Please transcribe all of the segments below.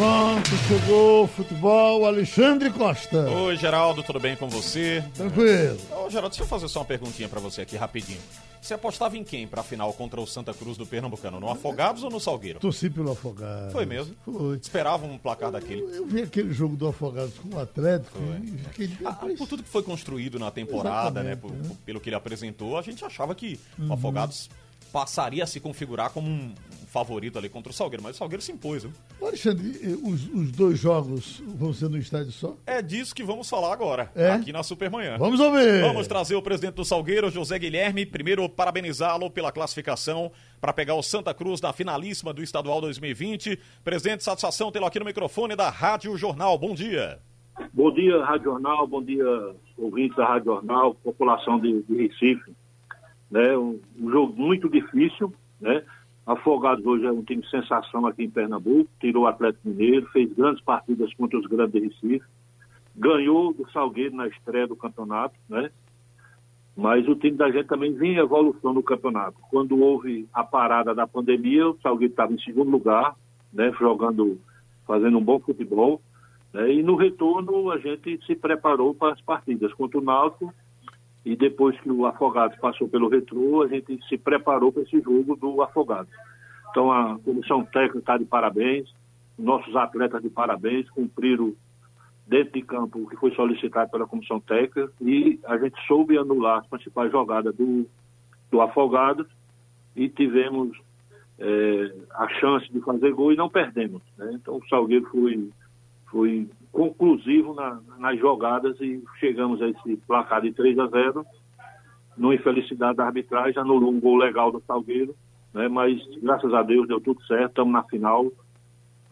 Pronto, chegou o futebol, Alexandre Costa. Oi, Geraldo, tudo bem com você? Tranquilo. Ô, Geraldo, deixa eu fazer só uma perguntinha pra você aqui, rapidinho. Você apostava em quem pra final contra o Santa Cruz do Pernambucano? No Afogados ou no Salgueiro? Torci pelo Afogado. Foi mesmo? Foi. Esperava um placar daquele? Eu vi aquele jogo do Afogados com o Atlético e fiquei Ah, por tudo que foi construído na temporada, né? Por- né? por- pelo que ele apresentou, a gente achava que o Afogados passaria a se configurar como um favorito ali contra o Salgueiro, mas o Salgueiro se impôs, viu? Alexandre, os, os dois jogos vão ser no estádio só? É disso que vamos falar agora, É? aqui na Supermanhã. Vamos ouvir. Vamos trazer o presidente do Salgueiro, José Guilherme. Primeiro, parabenizá-lo pela classificação para pegar o Santa Cruz na finalíssima do Estadual 2020. Presidente, satisfação tê-lo aqui no microfone da Rádio Jornal. Bom dia. Bom dia, Rádio Jornal, bom dia, ouvintes da Rádio Jornal, população de, de Recife. Né, um, um jogo muito difícil, né? Afogados hoje é um time sensação aqui em Pernambuco, tirou o Atlético Mineiro, fez grandes partidas contra os grandes de Recife, ganhou do Salgueiro na estreia do campeonato, né? Mas o time da gente também vinha em evolução no campeonato. Quando houve a parada da pandemia, o Salgueiro estava em segundo lugar, né? Jogando, fazendo um bom futebol. né? E no retorno a gente se preparou para as partidas contra o Náutico e depois que o Afogados passou pelo retrô, a gente se preparou para esse jogo do Afogados. Então a comissão técnica está de parabéns, nossos atletas de parabéns, cumpriram dentro de campo o que foi solicitado pela comissão técnica e a gente soube anular as principais jogadas do, do Afogados e tivemos eh, a chance de fazer gol e não perdemos. né? Então o Salgueiro foi foi conclusivo na- nas jogadas e chegamos a esse placar de 3 a 0. Numa infelicidade da arbitragem, anulou um gol legal do Salgueiro, né? mas graças a Deus deu tudo certo, estamos na final.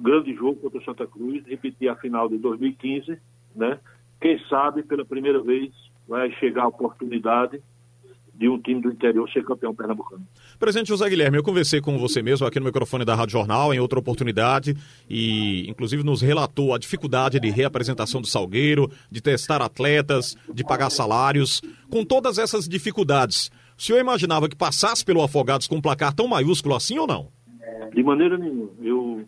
Grande jogo contra o Santa Cruz, repetir a final de 2015, né? Quem sabe pela primeira vez vai chegar a oportunidade de um time do interior ser campeão pernambucano. Presidente José Guilherme, eu conversei com você mesmo aqui no microfone da Rádio Jornal em outra oportunidade e, inclusive, nos relatou a dificuldade de reapresentação do Salgueiro, de testar atletas, de pagar salários. Com todas essas dificuldades, o senhor imaginava que passasse pelo Afogados com um placar tão maiúsculo assim ou não? De maneira nenhuma. Eu,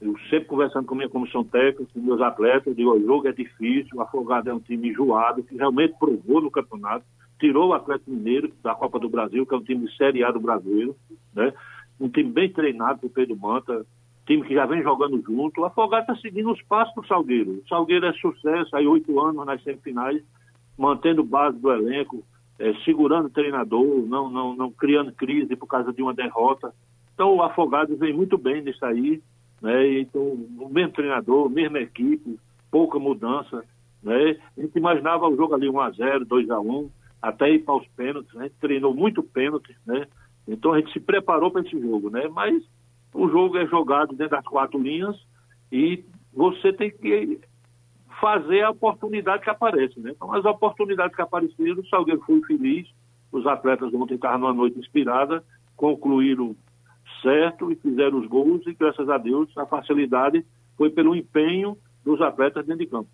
eu sempre conversando com a minha comissão técnica, com meus atletas, eu digo, "Ó, o jogo é difícil, o Afogado é um time enjoado, que realmente provou no campeonato, tirou o Atlético Mineiro da Copa do Brasil, que é um time de Série A do brasileiro, né? Um time bem treinado por Pedro Manta, time que já vem jogando junto. O Afogado está seguindo os passos do Salgueiro. O Salgueiro é sucesso, aí oito anos nas semifinais, mantendo base do elenco, eh, segurando o treinador, não, não, não criando crise por causa de uma derrota. Então o Afogados vem muito bem nisso aí, né? Então, o mesmo treinador, mesma equipe, pouca mudança, né? A gente imaginava o jogo ali 1x0, 2x1, até ir para os pênaltis, né? Treinou muito pênalti, né? Então a gente se preparou para esse jogo, né? Mas o jogo é jogado dentro das quatro linhas e você tem que fazer a oportunidade que aparece, né? Então, as oportunidades que apareceram, o Salgueiro foi feliz, os atletas ontem estavam numa noite inspirada, concluíram certo e fizeram os gols e graças a Deus a facilidade foi pelo empenho dos atletas dentro de campo.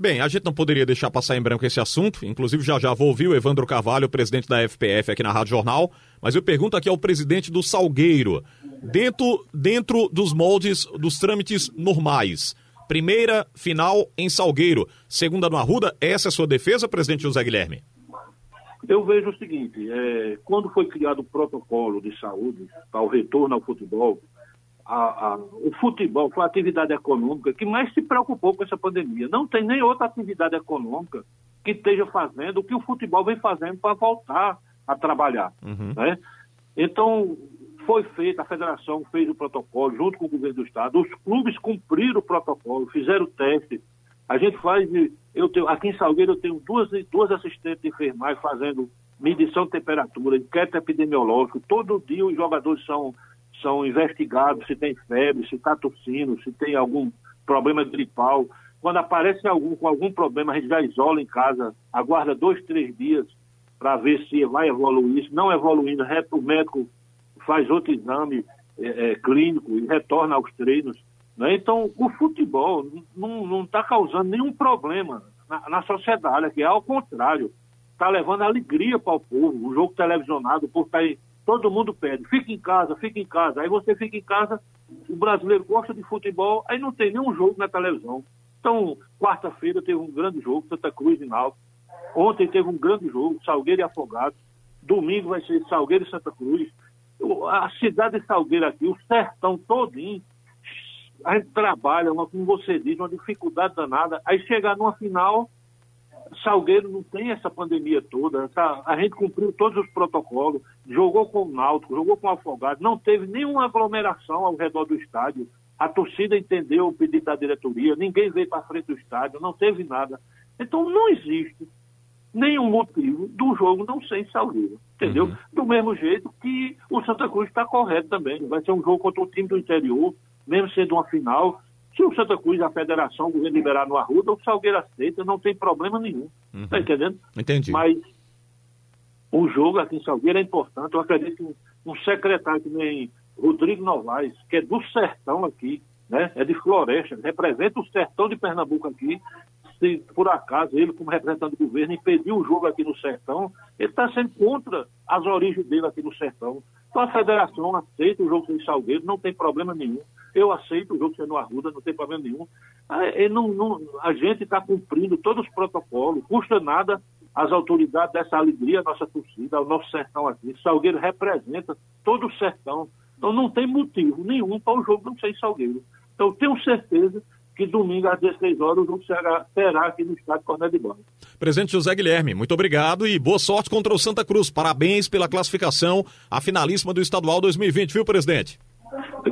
Bem, a gente não poderia deixar passar em branco esse assunto, inclusive já já vou ouvir o Evandro Carvalho, presidente da FPF aqui na Rádio Jornal, mas eu pergunto aqui ao presidente do Salgueiro, dentro, dentro dos moldes dos trâmites normais, primeira final em Salgueiro, segunda no Arruda, essa é a sua defesa, presidente José Guilherme? Eu vejo o seguinte, é, quando foi criado o protocolo de saúde para o retorno ao futebol, a- a- o futebol foi a atividade econômica que mais se preocupou com essa pandemia. Não tem nem outra atividade econômica que esteja fazendo o que o futebol vem fazendo para voltar a trabalhar. né? Então, foi feita, a federação fez o protocolo junto com o governo do estado, os clubes cumpriram o protocolo, fizeram o teste. A gente faz, eu tenho, aqui em Salgueiro eu tenho duas, duas assistentes de enfermagem fazendo medição de temperatura, enquete epidemiológica. Todo dia os jogadores são, são investigados se tem febre, se está tossindo, se tem algum problema gripal. Quando aparece algum com algum problema, a gente já isola em casa, aguarda dois, três dias para ver se vai evoluir. Se não evoluindo, o médico faz outro exame eh, eh, clínico e retorna aos treinos. né? Então, o futebol não está causando nenhum problema na, na sociedade, aqui, ao contrário, está levando alegria para o povo. O jogo televisionado, o povo tá aí, todo mundo pede, fica em casa, fica em casa. Aí você fica em casa, o brasileiro gosta de futebol, aí não tem nenhum jogo na televisão. Então, quarta-feira teve um grande jogo, Santa Cruz e Náutico. Ontem teve um grande jogo, Salgueiro e Afogados. Domingo vai ser Salgueiro e Santa Cruz. A cidade de Salgueiro aqui, o sertão todinho, a gente trabalha, como você diz, uma dificuldade danada. Aí chegar numa final, Salgueiro não tem essa pandemia toda. Tá? A gente cumpriu todos os protocolos, jogou com o Náutico, jogou com o Afogado, não teve nenhuma aglomeração ao redor do estádio. A torcida entendeu o pedido da diretoria, ninguém veio para frente do estádio, não teve nada. Então não existe nenhum motivo do jogo não ser em Salgueiro, entendeu? Uhum. Do mesmo jeito que o Santa Cruz está correto também. Vai ser um jogo contra o time do interior, mesmo sendo uma final. Se o Santa Cruz, a federação, o governo liberar no Arruda, o Salgueiro aceita, não tem problema nenhum. Uhum. Tá entendendo? Entendi. Mas o jogo aqui em Salgueiro é importante. Eu acredito que um, secretário que nem Rodrigo Novaes, que é do sertão aqui, né? É de Floresta, representa o sertão de Pernambuco aqui. Se por acaso ele, como representante do governo, impediu o jogo aqui no sertão, ele está sendo contra as origens dele aqui no sertão. Então a federação aceita o jogo sem Salgueiro, não tem problema nenhum. Eu aceito o jogo sendo Arruda, não tem problema nenhum. Ah, é, não, não, a gente está cumprindo todos os protocolos, custa nada as autoridades dessa alegria, a nossa torcida, o nosso sertão aqui. Salgueiro representa todo o sertão. Então não tem motivo nenhum para o jogo não ser em Salgueiro. Então tenho certeza que domingo às 16 horas o jogo será, será aqui no estádio Cornélio de Barros. Presidente José Guilherme, muito obrigado e boa sorte contra o Santa Cruz. Parabéns pela classificação à finalíssima do Estadual 2020, viu, presidente?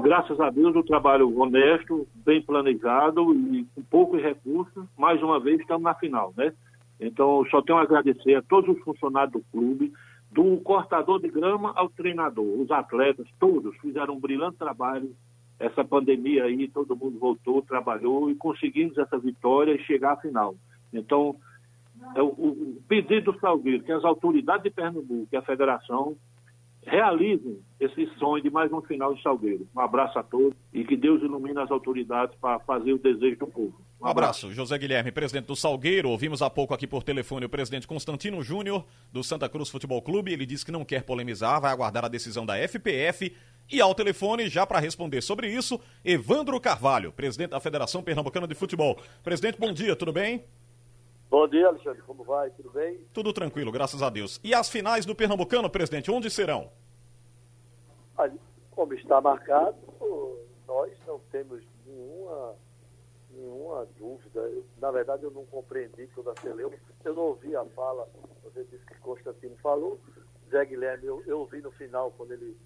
Graças a Deus, o trabalho honesto, bem planejado e com poucos recursos, mais uma vez estamos na final, né? Então, só tenho a agradecer a todos os funcionários do clube, do cortador de grama ao treinador, os atletas, todos fizeram um brilhante trabalho. Essa pandemia aí, todo mundo voltou, trabalhou e conseguimos essa vitória e chegar à final. Então, é o, o pedido do Salgueiro, que as autoridades de Pernambuco e a federação realizem esse sonho de mais um final de Salgueiro. Um abraço a todos e que Deus ilumine as autoridades para fazer o desejo do povo. Um, abraço. José Guilherme, presidente do Salgueiro. Ouvimos há pouco aqui por telefone o presidente Constantino Júnior, do Santa Cruz Futebol Clube. Ele disse que não quer polemizar, vai aguardar a decisão da FPF. E ao telefone, já para responder sobre isso, Evandro Carvalho, presidente da Federação Pernambucana de Futebol. Presidente, bom dia, tudo bem? Bom dia, Alexandre. Como vai? Tudo bem? Tudo tranquilo, graças a Deus. E as finais do Pernambucano, presidente, onde serão? Como está marcado, nós não temos nenhuma, nenhuma dúvida. na verdade, eu não compreendi toda a celeuma. Eu não ouvi a fala, você disse que Constantino falou. Zé Guilherme, eu, eu ouvi no final, quando ele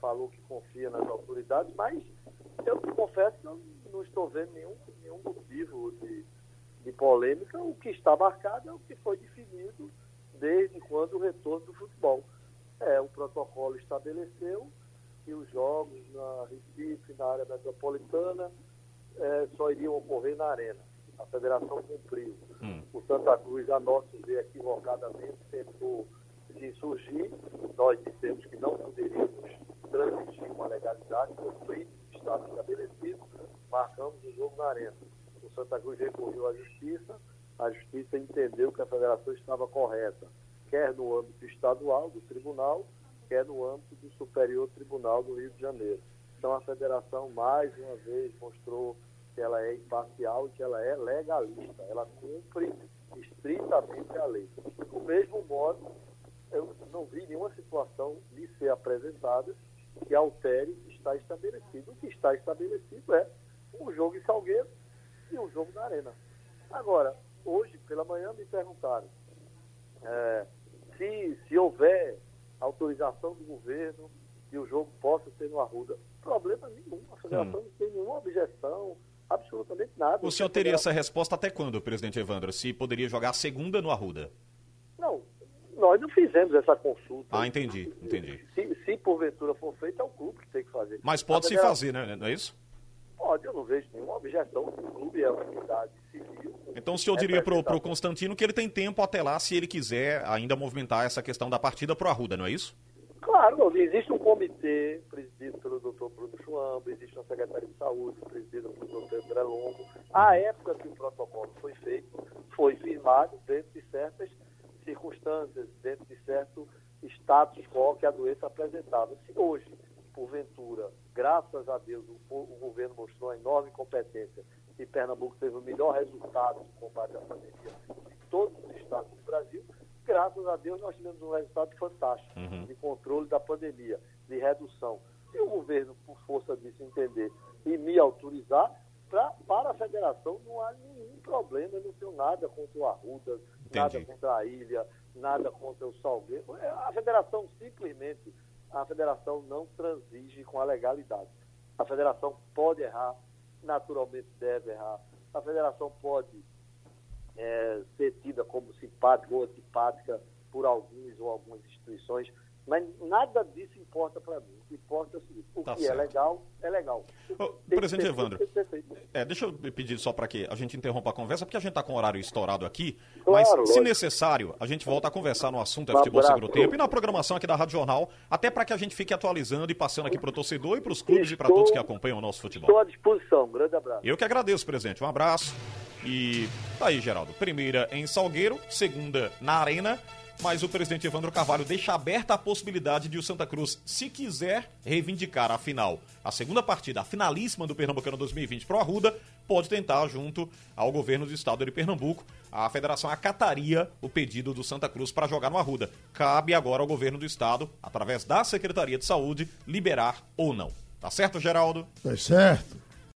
falou que confia nas autoridades, mas eu confesso que eu não estou vendo nenhum, nenhum motivo de de polêmica, o que está marcado é o que foi definido desde quando o retorno do futebol. É, o protocolo estabeleceu que os jogos na Recife, na área metropolitana, é, só iriam ocorrer na arena. A federação cumpriu. Hum. O Santa Cruz, a nosso ver, equivocadamente, tentou se insurgir. Nós dissemos que não poderíamos transmitir uma legalidade, cumprir o estado estabelecido, marcamos o jogo na arena. Santa Cruz recorreu à Justiça, a Justiça entendeu que a federação estava correta, quer no âmbito estadual do tribunal, quer no âmbito do Superior Tribunal do Rio de Janeiro. Então a federação, mais uma vez, mostrou que ela é imparcial e que ela é legalista, ela cumpre estritamente a lei. Do mesmo modo, eu não vi nenhuma situação de ser apresentada que altere o que está estabelecido. O que está estabelecido é um jogo em Salgueiro e um jogo na arena. Agora, hoje, pela manhã, me perguntaram é, se, se houver autorização do governo e o jogo possa ser no Arruda. Problema nenhum. A federação hum. não tem nenhuma objeção, absolutamente nada. O senhor teria essa resposta até quando, presidente Evandro? Se poderia jogar a segunda no Arruda? Não, nós não fizemos essa consulta. Ah, entendi, entendi. Se, se porventura for feito, é o clube que tem que fazer. Mas pode se fazer, né? Não é isso? Pode, eu não vejo nenhuma objeção. O clube é uma entidade civil. Então o senhor diria para o Constantino que ele tem tempo até lá, se ele quiser ainda movimentar essa questão da partida para o Arruda, não é isso? Claro, existe um comitê presidido pelo doutor Bruno Chuamba, existe uma secretaria de saúde presidida pelo doutor André Longo. À época que o protocolo foi feito, foi firmado dentro de certas circunstâncias, dentro de certo status quo que a doença apresentava. Se hoje porventura, graças a Deus, o, o governo mostrou uma enorme competência e Pernambuco teve o melhor resultado no combate à pandemia de todos os estados do Brasil, graças a Deus nós tivemos um resultado fantástico uhum. de controle da pandemia, de redução. Se o governo, por força disso, entender e me autorizar, pra, para a federação não há nenhum problema, eu não tenho nada contra o Arruda, Entendi. nada contra a Ilha, nada contra o Salgueiro. É, a federação simplesmente, a federação não transige com a legalidade. A federação pode errar, naturalmente deve errar. A federação pode é, ser tida como simpática ou antipática por alguns ou algumas instituições, mas nada disso importa para mim. O que importa é o seguinte: o tá que é certo. é legal, é legal. Presidente Evandro, é, deixa eu pedir só para que a gente interrompa a conversa, porque a gente está com o horário estourado aqui, claro, mas se necessário, a gente volta a conversar no assunto um futebol segundo tempo e na programação aqui da Rádio Jornal, até para que a gente fique atualizando e passando aqui para o torcedor e para os clubes estou, e para todos que acompanham o nosso futebol. Estou à disposição. Um grande abraço. Eu que agradeço, presidente. Um abraço. E tá aí, Geraldo. Primeira em Salgueiro, segunda na Arena mas o presidente Evandro Carvalho deixa aberta a possibilidade de o Santa Cruz, se quiser reivindicar a final, a segunda partida, a finalíssima do Pernambucano 2020 para o Arruda, pode tentar junto ao governo do estado de Pernambuco. A federação acataria o pedido do Santa Cruz para jogar no Arruda. Cabe agora ao governo do estado, através da Secretaria de Saúde, liberar ou não. Tá certo, Geraldo? Tá certo.